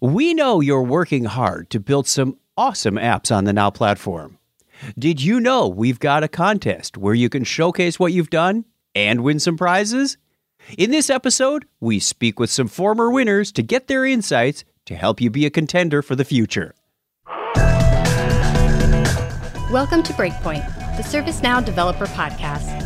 We know you're working hard to build some awesome apps on the Now platform. Did you know we've got a contest where you can showcase what you've done and win some prizes? In this episode, we speak with some former winners to get their insights to help you be a contender for the future. Welcome to Breakpoint, the ServiceNow Developer Podcast.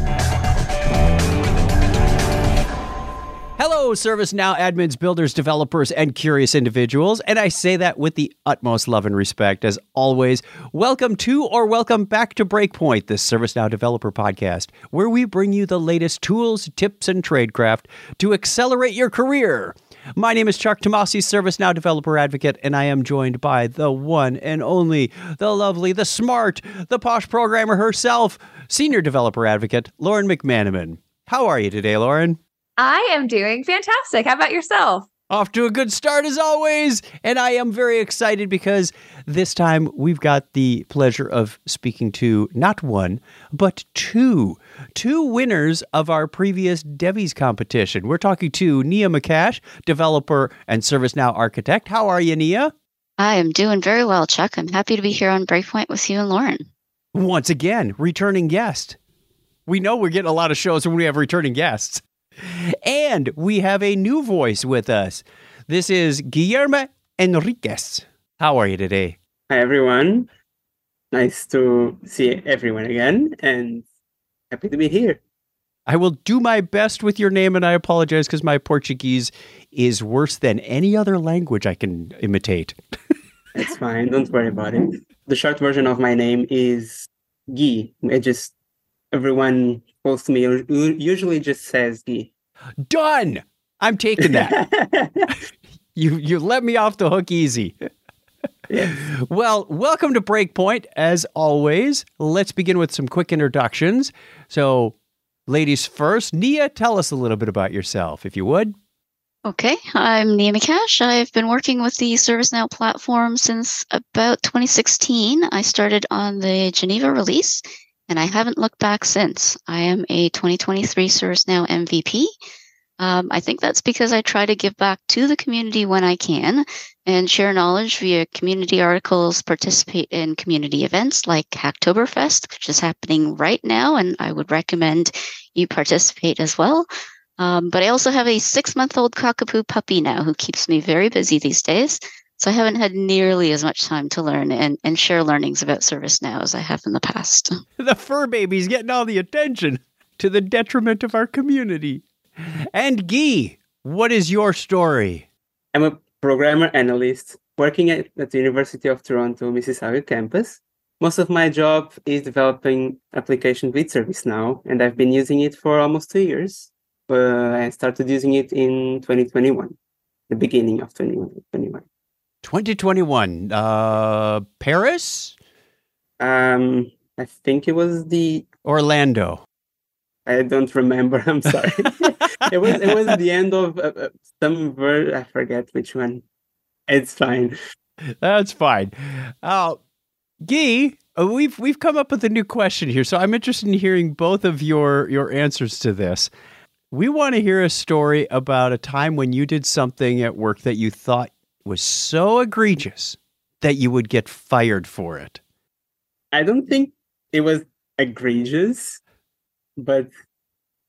Hello, ServiceNow admins, builders, developers, and curious individuals. And I say that with the utmost love and respect. As always, welcome to or welcome back to Breakpoint, the ServiceNow Developer Podcast, where we bring you the latest tools, tips, and tradecraft to accelerate your career. My name is Chuck Tomasi, ServiceNow Developer Advocate, and I am joined by the one and only, the lovely, the smart, the posh programmer herself, Senior Developer Advocate, Lauren McManamon. How are you today, Lauren? I am doing fantastic. How about yourself? Off to a good start as always. And I am very excited because this time we've got the pleasure of speaking to not one, but two, two winners of our previous Devvies competition. We're talking to Nia McCash, developer and ServiceNow architect. How are you, Nia? I am doing very well, Chuck. I'm happy to be here on Breakpoint with you and Lauren. Once again, returning guest. We know we're getting a lot of shows when we have returning guests. And we have a new voice with us. This is Guillermo Henriques. How are you today? Hi, everyone. Nice to see everyone again and happy to be here. I will do my best with your name, and I apologize because my Portuguese is worse than any other language I can imitate. It's fine. Don't worry about it. The short version of my name is Gui. It just everyone calls me usually just says Gui. Done. I'm taking that. you you let me off the hook easy. Yes. Well, welcome to Breakpoint. As always, let's begin with some quick introductions. So, ladies first, Nia, tell us a little bit about yourself, if you would. Okay, I'm Nia McCash. I've been working with the ServiceNow platform since about 2016. I started on the Geneva release and I haven't looked back since. I am a 2023 ServiceNow MVP. Um, I think that's because I try to give back to the community when I can and share knowledge via community articles, participate in community events like Hacktoberfest, which is happening right now, and I would recommend you participate as well. Um, but I also have a six month old cockapoo puppy now who keeps me very busy these days. So I haven't had nearly as much time to learn and, and share learnings about ServiceNow as I have in the past. The fur baby's getting all the attention to the detriment of our community. And Guy, what is your story? I'm a programmer analyst working at, at the University of Toronto, Mississauga campus. Most of my job is developing applications with ServiceNow, and I've been using it for almost two years. Uh, I started using it in 2021, the beginning of 2021. 2021. Uh, Paris? Um, I think it was the Orlando. I don't remember. I'm sorry. it was it was the end of uh, uh some word. I forget which one. It's fine. That's fine. Uh, Guy, uh, we've we've come up with a new question here, so I'm interested in hearing both of your your answers to this. We want to hear a story about a time when you did something at work that you thought was so egregious that you would get fired for it? I don't think it was egregious, but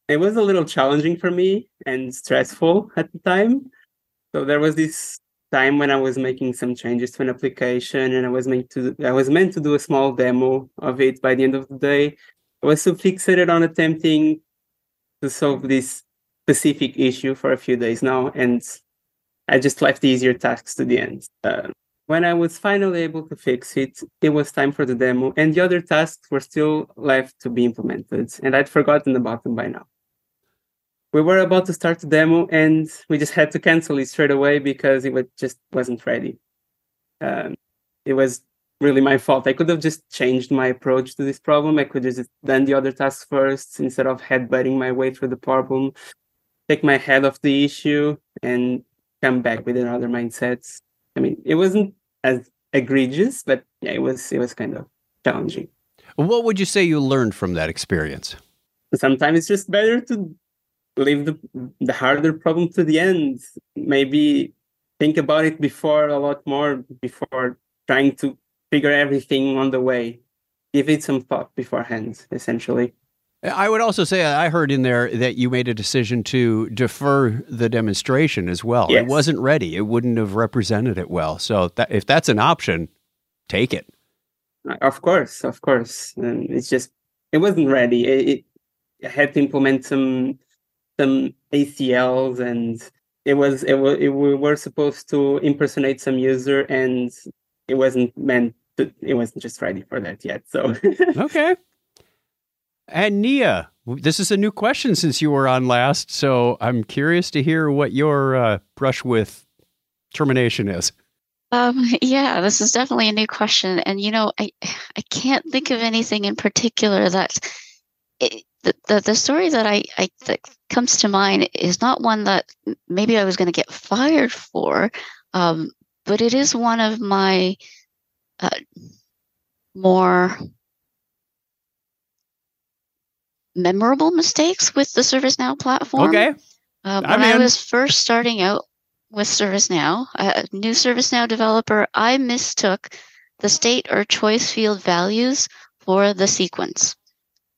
it was a little challenging for me and stressful at the time. So there was this time when I was making some changes to an application and I was meant to I was meant to do a small demo of it by the end of the day. I was so fixated on attempting to solve this specific issue for a few days now and I just left the easier tasks to the end. Uh, when I was finally able to fix it, it was time for the demo, and the other tasks were still left to be implemented, and I'd forgotten about them by now. We were about to start the demo, and we just had to cancel it straight away because it was, just wasn't ready. Um, it was really my fault. I could have just changed my approach to this problem. I could have just done the other tasks first instead of headbutting my way through the problem, take my head off the issue, and come back with another mindset. I mean, it wasn't as egregious, but yeah, it was it was kind of challenging. What would you say you learned from that experience? Sometimes it's just better to leave the the harder problem to the end. Maybe think about it before a lot more before trying to figure everything on the way. Give it some thought beforehand, essentially. I would also say I heard in there that you made a decision to defer the demonstration as well. Yes. It wasn't ready. It wouldn't have represented it well. So that, if that's an option, take it. Uh, of course, of course. And it's just it wasn't ready. It, it had to implement some some ACLs and it was it was it, we were supposed to impersonate some user and it wasn't meant to, it wasn't just ready for that yet. So Okay. And Nia, this is a new question since you were on last. So I'm curious to hear what your uh, brush with termination is. Um, yeah, this is definitely a new question, and you know, I I can't think of anything in particular that it, the, the the story that I I that comes to mind is not one that maybe I was going to get fired for, um, but it is one of my uh, more memorable mistakes with the ServiceNow platform. Okay. Uh, when I was first starting out with ServiceNow, a new ServiceNow developer, I mistook the state or choice field values for the sequence.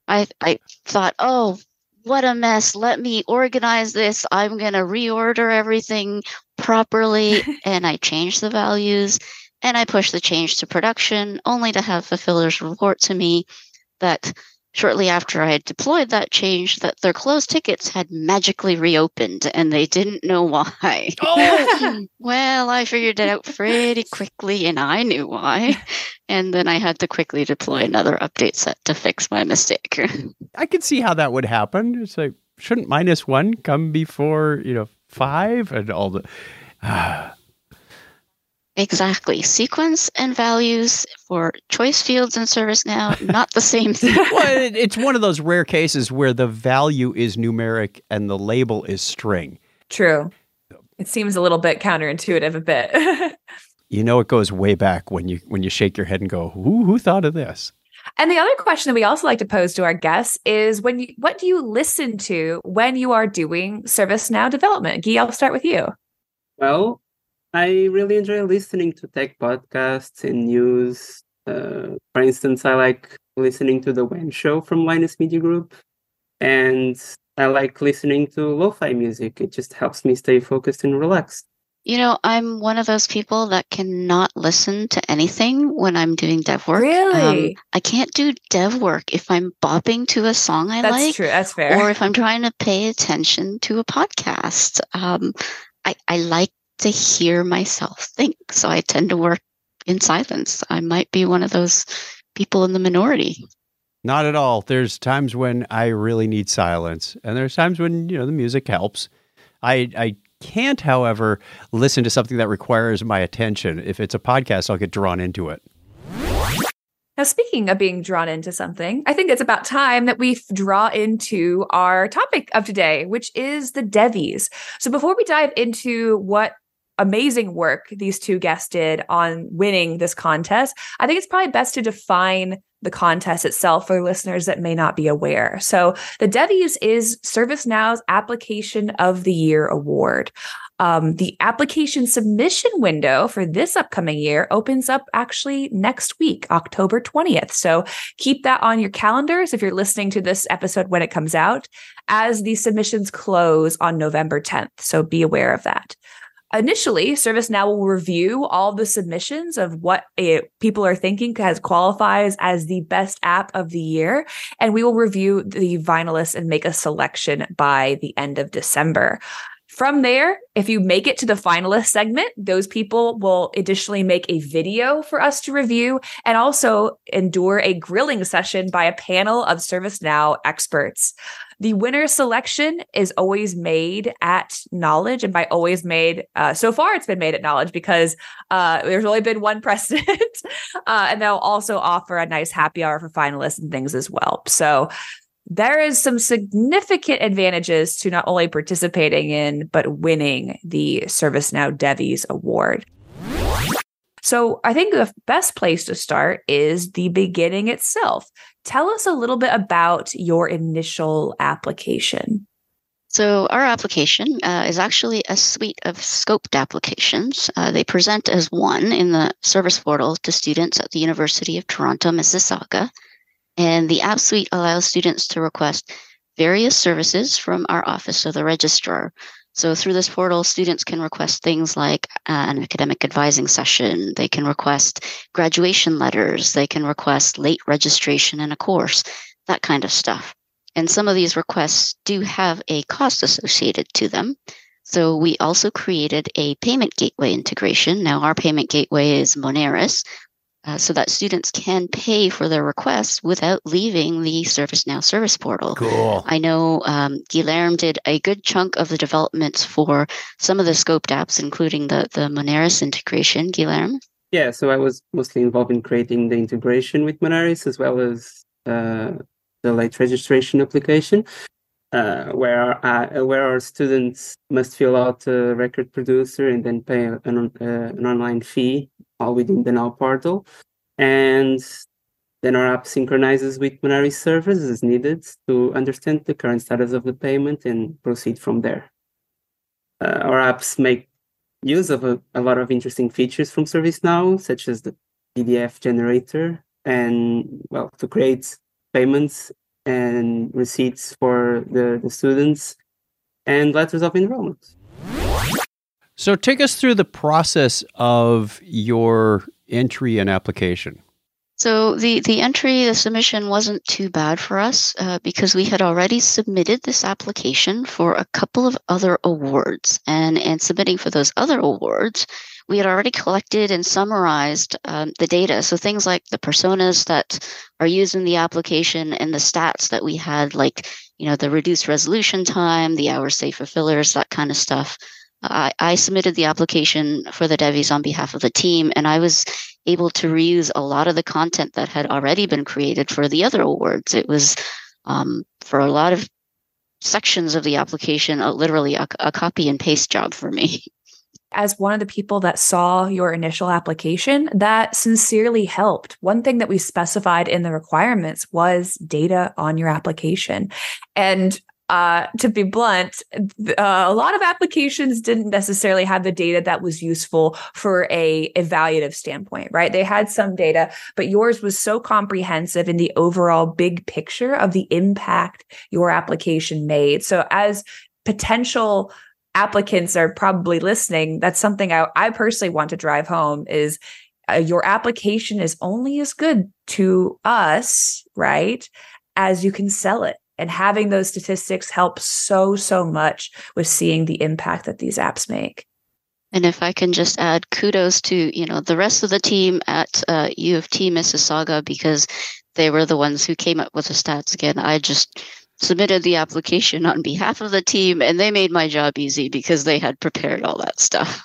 I I thought, oh, what a mess. Let me organize this. I'm going to reorder everything properly. and I changed the values and I pushed the change to production, only to have fulfillers report to me that shortly after I had deployed that change, that their closed tickets had magically reopened and they didn't know why. Oh, well, I figured it out pretty quickly and I knew why. And then I had to quickly deploy another update set to fix my mistake. I could see how that would happen. It's like, shouldn't minus one come before, you know, five and all the. Ah. Exactly. Sequence and values for choice fields in ServiceNow, not the same thing. well, it's one of those rare cases where the value is numeric and the label is string. True. It seems a little bit counterintuitive a bit. You know, it goes way back when you when you shake your head and go, "Who who thought of this?" And the other question that we also like to pose to our guests is when you what do you listen to when you are doing ServiceNow development? Guy, I'll start with you. Well, I really enjoy listening to tech podcasts and news. Uh, for instance, I like listening to the WAN show from Linus Media Group, and I like listening to lo-fi music. It just helps me stay focused and relaxed. You know, I'm one of those people that cannot listen to anything when I'm doing dev work. Um, Really? I can't do dev work if I'm bopping to a song I That's like. true. That's fair. or if I'm trying to pay attention to a podcast. Um, I, I like to hear myself think, so I tend to work in silence. I might be one of those people in the minority. Not at all. There's times when I really need silence, and there's times when you know the music helps. I I can't, however, listen to something that requires my attention. If it's a podcast, I'll get drawn into it. Now, speaking of being drawn into something, I think it's about time that we draw into our topic of today, which is the Devvies. So, before we dive into what amazing work these two guests did on winning this contest, I think it's probably best to define the contest itself for listeners that may not be aware. So, the Devvies is ServiceNow's Application of the Year award. Um, the application submission window for this upcoming year opens up actually next week, October 20th. So keep that on your calendars if you're listening to this episode when it comes out, as the submissions close on November 10th. So be aware of that. Initially, ServiceNow will review all the submissions of what eh, people are thinking as qualifies as the best app of the year, and we will review the finalists and make a selection by the end of December. From there, if you make it to the finalist segment, those people will additionally make a video for us to review and also endure a grilling session by a panel of ServiceNow experts. The winner selection is always made at Knowledge, and by always made, uh, so far it's been made at Knowledge because uh, there's only been one precedent, uh, and they'll also offer a nice happy hour for finalists and things as well. So there is some significant advantages to not only participating in but winning the ServiceNow Devvies Award. So I think the best place to start is the beginning itself. Tell us a little bit about your initial application. So, our application uh, is actually a suite of scoped applications. Uh, they present as one in the service portal to students at the University of Toronto, Mississauga. And the App Suite allows students to request various services from our Office of the Registrar. So through this portal, students can request things like uh, an academic advising session. They can request graduation letters. They can request late registration in a course, that kind of stuff. And some of these requests do have a cost associated to them. So we also created a payment gateway integration. Now our payment gateway is Moneris, uh, so that students can pay for their requests without leaving the ServiceNow service portal. Cool. I know um, Guilherme did a good chunk of the developments for some of the scoped apps, including the, the Moneris integration. Guilherme? Yeah, so I was mostly involved in creating the integration with Moneris as well as uh, the late registration application. Uh, where uh, where our students must fill out a record producer and then pay an, uh, an online fee all within the Now portal. And then our app synchronizes with Moneris servers as needed to understand the current status of the payment and proceed from there. Uh, our apps make use of a, a, lot of interesting features from ServiceNow, such as the PDF generator, and well, to create payments and receipts for the, the students and letters of enrollment. So take us through the process of your entry and application. So the the entry, the submission wasn't too bad for us uh, because we had already submitted this application for a couple of other awards, and and submitting for those other awards, we had already collected and summarized um, the data. So things like the personas that are used in the application and the stats that we had, like you know the reduced resolution time, the hours safe fulfillers, that kind of stuff. I, I submitted the application for the Devvies on behalf of the team, and I was able to reuse a lot of the content that had already been created for the other awards. It was um, for a lot of sections of the application, uh, literally a, a copy and paste job for me. as one of the people that saw your initial application, that sincerely helped. One thing that we specified in the requirements was data on your application. And uh, to be blunt, uh, a lot of applications didn't necessarily have the data that was useful for a evaluative standpoint, right? They had some data, but yours was so comprehensive in the overall big picture of the impact your application made. So as potential applicants are probably listening, that's something I, I personally want to drive home is uh, your application is only as good to us, right? As you can sell it and having those statistics helps so so much with seeing the impact that these apps make and if i can just add kudos to you know the rest of the team at uh, u of t mississauga because they were the ones who came up with the stats again i just submitted the application on behalf of the team and they made my job easy because they had prepared all that stuff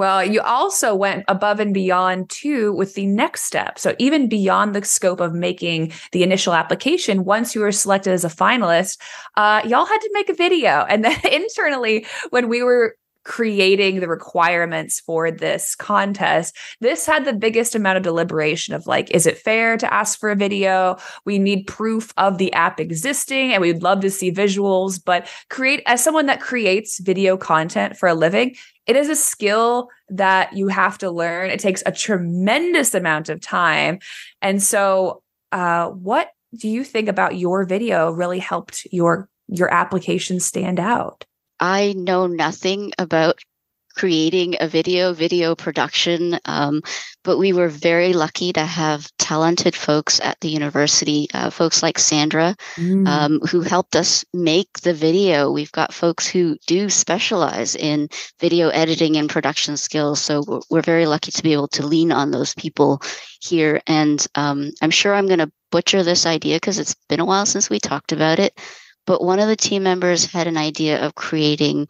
well, you also went above and beyond too with the next step. So even beyond the scope of making the initial application, once you were selected as a finalist, uh, y'all had to make a video. And then internally, when we were creating the requirements for this contest this had the biggest amount of deliberation of like is it fair to ask for a video we need proof of the app existing and we'd love to see visuals but create as someone that creates video content for a living it is a skill that you have to learn. It takes a tremendous amount of time. And so, uh, what do you think about your video really helped your your application stand out? I know nothing about creating a video, video production. Um, but we were very lucky to have talented folks at the university, uh, folks like Sandra, mm. um, who helped us make the video. We've got folks who do specialize in video editing and production skills. So we're very lucky to be able to lean on those people here. And um, I'm sure I'm going to butcher this idea because it's been a while since we talked about it. But one of the team members had an idea of creating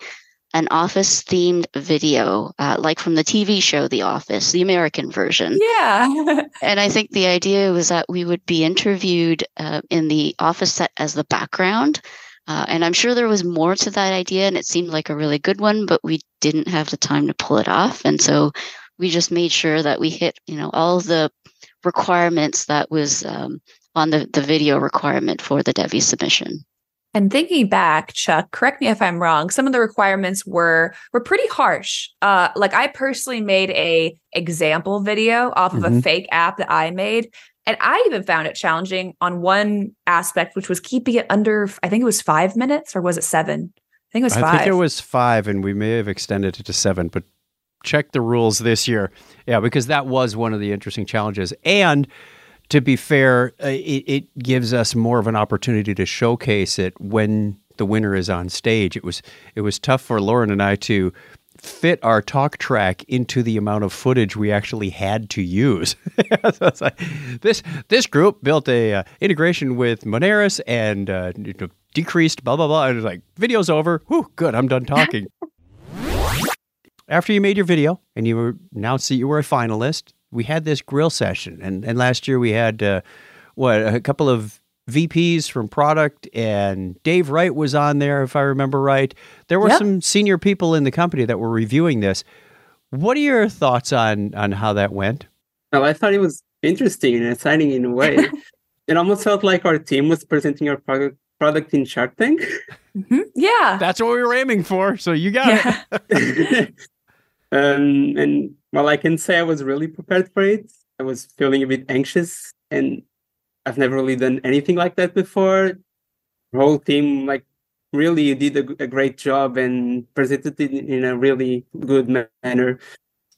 an office themed video, uh, like from the TV show The Office, the American version. Yeah. and I think the idea was that we would be interviewed uh, in the office set as the background. Uh, and I'm sure there was more to that idea, and it seemed like a really good one, but we didn't have the time to pull it off. And so we just made sure that we hit, you know, all the requirements that was um, on the, the video requirement for the Devi submission. And thinking back, Chuck, correct me if I'm wrong. Some of the requirements were were pretty harsh. Uh, like I personally made a example video off of Mhm. a fake app that I made, and I even found it challenging on one aspect, which was keeping it under. I think it was five minutes, or was it seven? I think it was five. I think it was five, and we may have extended it to seven, but check the rules this year. Yeah, because that was one of the interesting challenges. And to be fair, uh, it, it gives us more of an opportunity to showcase it when the winner is on stage. It was it was tough for Lauren and I to fit our talk track into the amount of footage we actually had to use. so like, this this group built a uh, integration with Moneris and uh, decreased blah blah blah. And it's like video's over. Whew, good. I'm done talking. After you made your video and you announced that you were a finalist, we had this grill session. And and last year we had uh, what a couple of VPs from product and Dave Wright was on there, if I remember right. There were Yep. some senior people in the company that were reviewing this. What are your thoughts on on how that went? Well, I thought it was interesting and exciting in a way. it almost felt like our team was presenting our product product in Shark Tank. Mhm. Yeah. That's what we were aiming for. So you got it. yeah. um, and well, I can say I was really prepared for it. I was feeling a bit anxious, and I've never really done anything like that before. The whole team, like, really did a, a great job and presented it in a really good manner.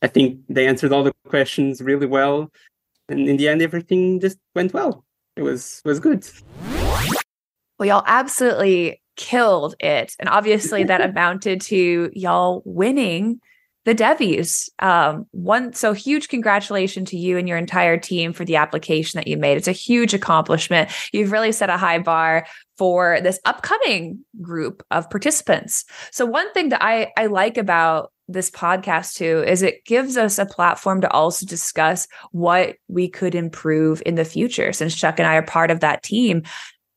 I think they answered all the questions really well, and in the end, everything just went well. It was was good. Well, y'all absolutely killed it. And obviously that amounted to y'all winning the Devvies. Um, one so huge congratulations to you and your entire team for the application that you made. It's a huge accomplishment. You've really set a high bar for this upcoming group of participants. So one thing that I, I like about this podcast too is it gives us a platform to also discuss what we could improve in the future since Chuck and I are part of that team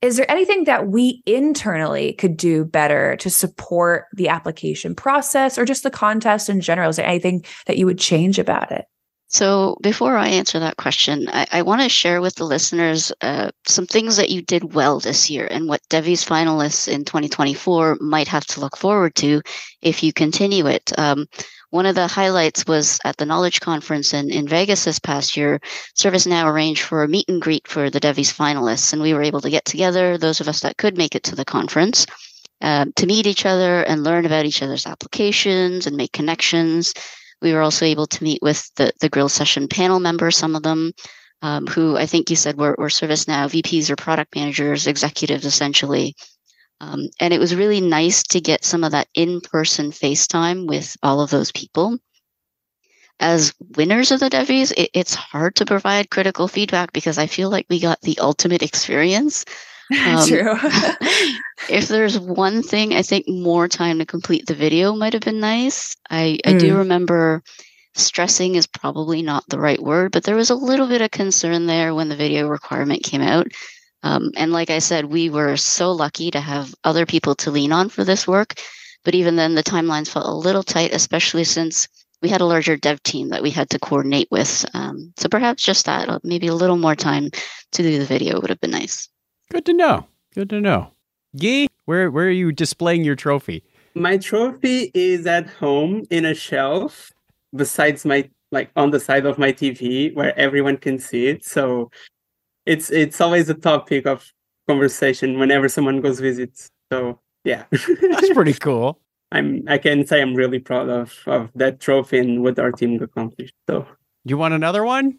is there anything that we internally could do better to support the application process or just the contest in general? Is there anything that you would change about it? So, before I answer that question, I, I want to share with the listeners uh, some things that you did well this year and what Devvies finalists in 2024 might have to look forward to if you continue it. Um, one of the highlights was at the Knowledge Conference in, in Vegas this past year. ServiceNow arranged for a meet and greet for the Devvies finalists, and we were able to get together, those of us that could make it to the conference, uh, to meet each other and learn about each other's applications and make connections. We were also able to meet with the, the grill session panel members, some of them, um, who I think you said were, were ServiceNow VPs or product managers, executives essentially. Um, and it was really nice to get some of that in person FaceTime with all of those people. As winners of the Devvies, it, it's hard to provide critical feedback because I feel like we got the ultimate experience. Um, True. if there's one thing, I think more time to complete the video might have been nice. I, I do Mm. remember stressing is probably not the right word, but there was a little bit of concern there when the video requirement came out. Um, and like I said, we were so lucky to have other people to lean on for this work. But even then, the timelines felt a little tight, especially since we had a larger dev team that we had to coordinate with. Um, so perhaps just that, uh, maybe a little more time to do the video would have been nice. Good to know. Good to know. Gee, where where are you displaying your trophy? My trophy is at home in a shelf besides my like on the side of my TV where everyone can see it. So it's it's always a topic of conversation whenever someone goes visit. So yeah. That's pretty cool. I'm I can say I'm really proud of of that trophy and what our team accomplished. So You want another one?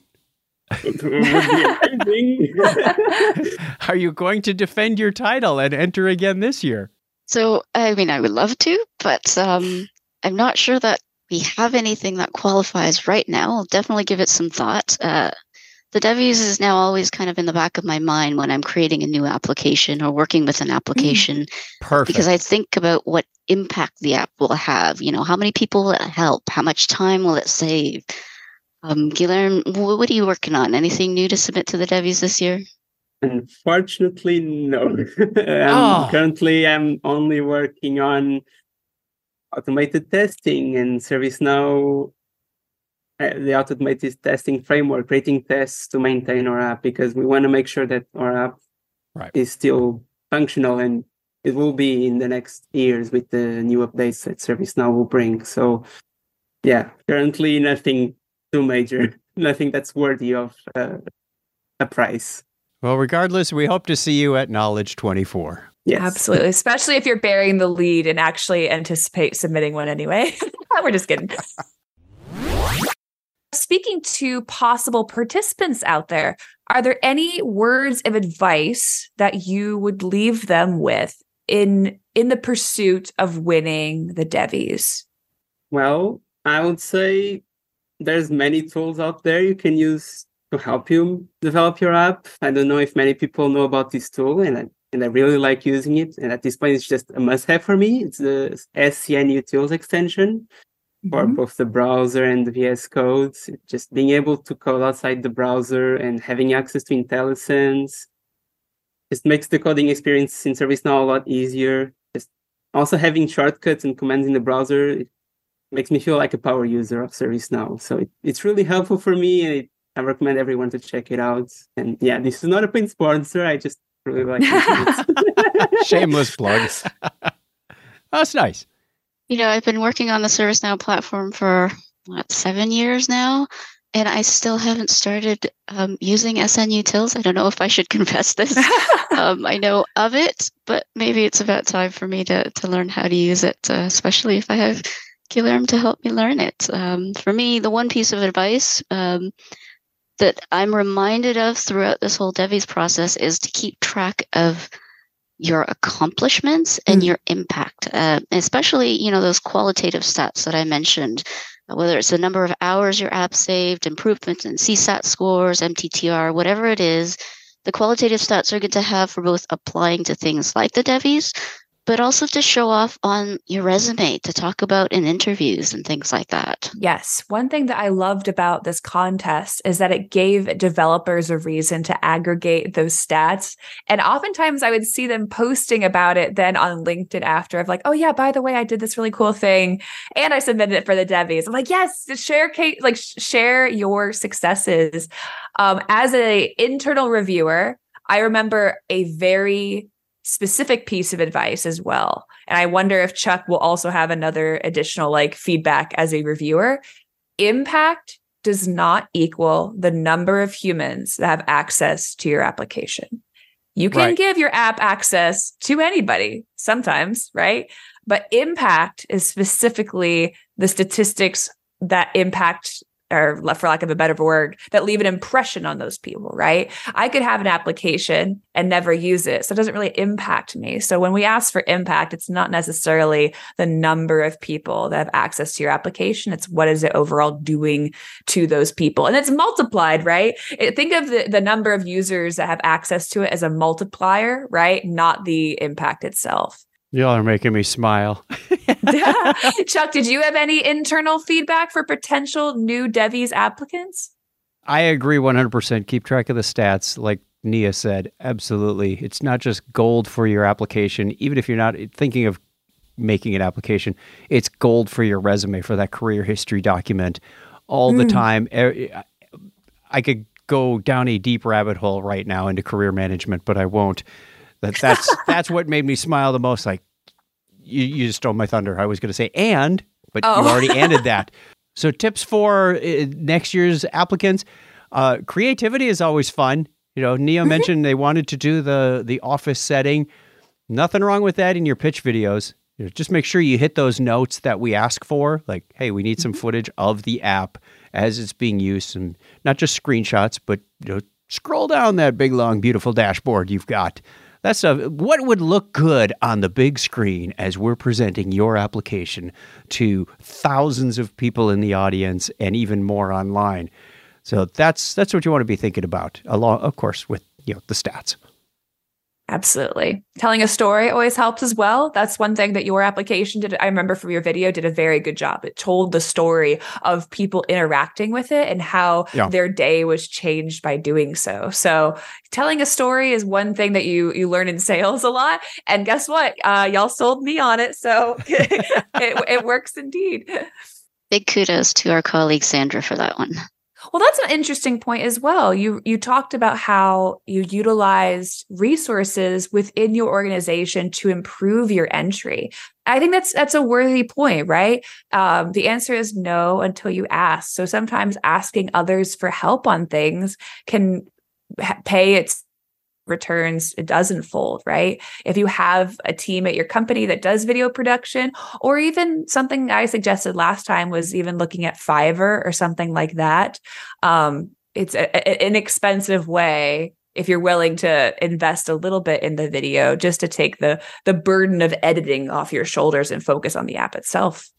it would be amazing. Are you going to defend your title and enter again this year? So, I mean, I would love to, but um, I'm not sure that we have anything that qualifies right now. I'll definitely give it some thought. Uh, the Devvies is now always kind of in the back of my mind when I'm creating a new application or working with an application Perfect. because I think about what impact the app will have. You know, how many people will it help? How much time will it save? Um, Guilherme, what are you working on? Anything new to submit to the Devvies this year? Unfortunately, no. um, Oh. Currently, I'm only working on automated testing and ServiceNow, the automated testing framework, creating tests to maintain our app because we want to make sure that our app Right. is still functional and it will be in the next years with the new updates that ServiceNow will bring. So, yeah, currently nothing too major, nothing that's worthy of uh, a price. Well, regardless, we hope to see you at Knowledge 24. Yes. Absolutely. Especially if you're bearing the lead and actually anticipate submitting one anyway. We're just kidding. Speaking to possible participants out there, are there any words of advice that you would leave them with in in the pursuit of winning the Devvies? Well, I would say there's many tools out there you can use to help you develop your app. I don't know if many people know about this tool, and I, and I really like using it. And at this point, it's just a must-have for me. It's the SN Utils extension for mm-hmm. both the browser and the VS Codes. Just being able to code outside the browser and having access to IntelliSense just makes the coding experience in ServiceNow a lot easier. Just also having shortcuts and commands in the browser it makes me feel like a power user of ServiceNow. So it, it's really helpful for me, and it, I recommend everyone to check it out. And yeah, this is not a paid sponsor. I just really like it. Shameless plugs. That's nice. You know, I've been working on the ServiceNow platform for what seven years now, and I still haven't started um, using SN Utils. I don't know if I should confess this. um, I know of it, but maybe it's about time for me to to learn how to use it, uh, especially if I have Guilherme to help me learn it. Um, for me, the one piece of advice um, that I'm reminded of throughout this whole Devvies process is to keep track of your accomplishments and mm. your impact, uh, especially you know those qualitative stats that I mentioned. Whether it's the number of hours your app saved, improvements in CSAT scores, MTTR, whatever it is, the qualitative stats are good to have for both applying to things like the Devvies, but also to show off on your resume to talk about in interviews and things like that. Yes. One thing that I loved about this contest is that it gave developers a reason to aggregate those stats. And oftentimes I would see them posting about it then on LinkedIn after of like, oh yeah, by the way, I did this really cool thing and I submitted it for the Devvies. I'm like, yes, share like share your successes. Um, as an internal reviewer, I remember a very specific piece of advice as well. And I wonder if Chuck will also have another additional like feedback as a reviewer. Impact does not equal the number of humans that have access to your application. You can right. give your app access to anybody sometimes, right? But impact is specifically the statistics that impact or for lack of a better word, that leave an impression on those people, right? I could have an application and never use it. So it doesn't really impact me. So when we ask for impact, it's not necessarily the number of people that have access to your application. It's what is it overall doing to those people? And it's multiplied, right? think of the, the number of users that have access to it as a multiplier, right? Not the impact itself. Y'all are making me smile. Chuck, did you have any internal feedback for potential new Devvies applicants? I agree 100%. Keep track of the stats. Like Nia said, absolutely. It's not just gold for your application, even if you're not thinking of making an application, it's gold for your resume, for that career history document all mm. the time. I could go down a deep rabbit hole right now into career management, but I won't. That that's that's what made me smile the most. Like you, you stole my thunder. I was going to say and, but oh. you already ended that. So tips for uh, next year's applicants: uh, creativity is always fun. You know, Nia mm-hmm. mentioned they wanted to do the the office setting. Nothing wrong with that in your pitch videos. You know, just make sure you hit those notes that we ask for, like, "Hey, we need some mm-hmm. footage of the app as it's being used, and not just screenshots, but you know, scroll down that big, long, beautiful dashboard you've got." That's a, what would look good on the big screen as we're presenting your application to thousands of people in the audience and even more online. So that's that's what you want to be thinking about, along, of course, with you know the stats. Absolutely. Telling a story always helps as well. That's one thing that your application did. I remember from your video did a very good job. It told the story of people interacting with it and how yeah. their day was changed by doing so. So telling a story is one thing that you you learn in sales a lot. And guess what? Uh, y'all sold me on it. So it, it works indeed. Big kudos to our colleague Sandra for that one. Well, that's an interesting point as well. You you talked about how you utilized resources within your organization to improve your entry. I think that's that's a worthy point, right? Um, the answer is no until you ask. So sometimes asking others for help on things can pay its returns a dozenfold, right? If you have a team at your company that does video production, or even something I suggested last time was even looking at Fiverr or something like that. Um, it's an inexpensive way if you're willing to invest a little bit in the video just to take the the burden of editing off your shoulders and focus on the app itself.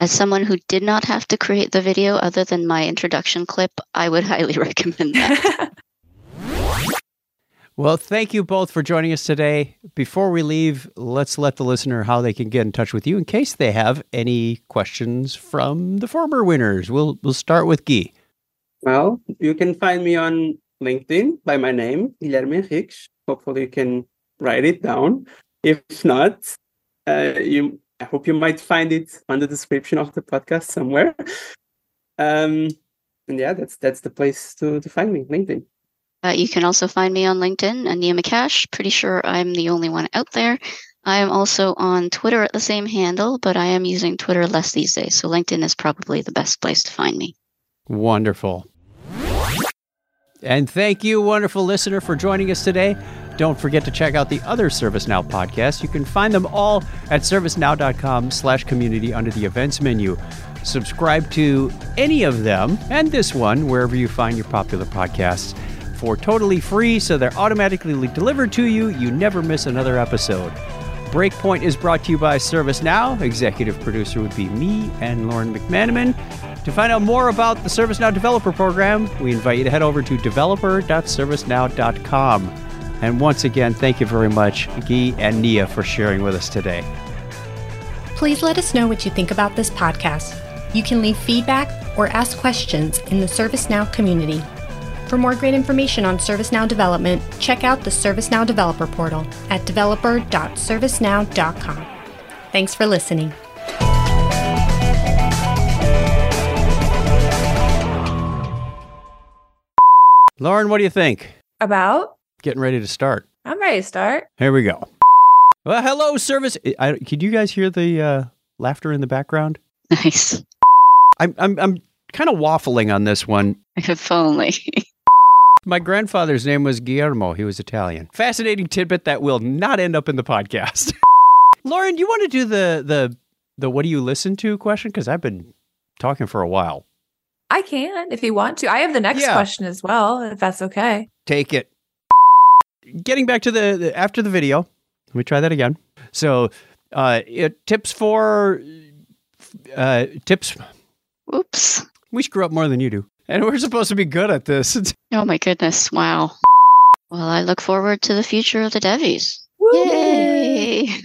As someone who did not have to create the video other than my introduction clip, I would highly recommend that. Well, thank you both for joining us today. Before we leave, let's let the listener how they can get in touch with you in case they have any questions from the former winners. We'll we'll start with Guy. Well, you can find me on LinkedIn by my name, Guilherme Henriques. Hopefully, you can write it down. If not, uh, you I hope you might find it on the description of the podcast somewhere. Um, and yeah, that's that's the place to to find me, LinkedIn. Uh, you can also find me on LinkedIn, Ania McCash. Pretty sure I'm the only one out there. I am also on Twitter at the same handle, but I am using Twitter less these days. So LinkedIn is probably the best place to find me. Wonderful. And thank you, wonderful listener, for joining us today. Don't forget to check out the other ServiceNow podcasts. You can find them all at servicenow.com slash community under the events menu. Subscribe to any of them and this one wherever you find your popular podcasts for totally free, so they're automatically delivered to you. You never miss another episode. Breakpoint is brought to you by ServiceNow. Executive producer would be me and Lauren McManamon. To find out more about the ServiceNow Developer Program, we invite you to head over to developer.servicenow.com. And once again, thank you very much, Guy and Nia, for sharing with us today. Please let us know what you think about this podcast. You can leave feedback or ask questions in the ServiceNow community. For more great information on ServiceNow development, check out the ServiceNow Developer Portal at developer.servicenow.com. Thanks for listening. Lauren, what do you think? About? Getting ready to start. I'm ready to start. Here we go. Well, hello, service. I, could you guys hear the uh, laughter in the background? Nice. I'm I'm I'm kind of waffling on this one. If only. My grandfather's name was Guillermo. He was Italian. Fascinating tidbit that will not end up in the podcast. Lauren, do you want to do the the the what do you listen to question? Because I've been talking for a while. I can if you want to. I have the next Yeah. question as well, if that's okay. Take it. Getting back to the, the after the video. Let me try that again. So, uh, it, tips for uh, tips. Oops. We screw up more than you do, and we're supposed to be good at this. Oh my goodness. Wow. Well, I look forward to the future of the Devvies. Woo! Yay.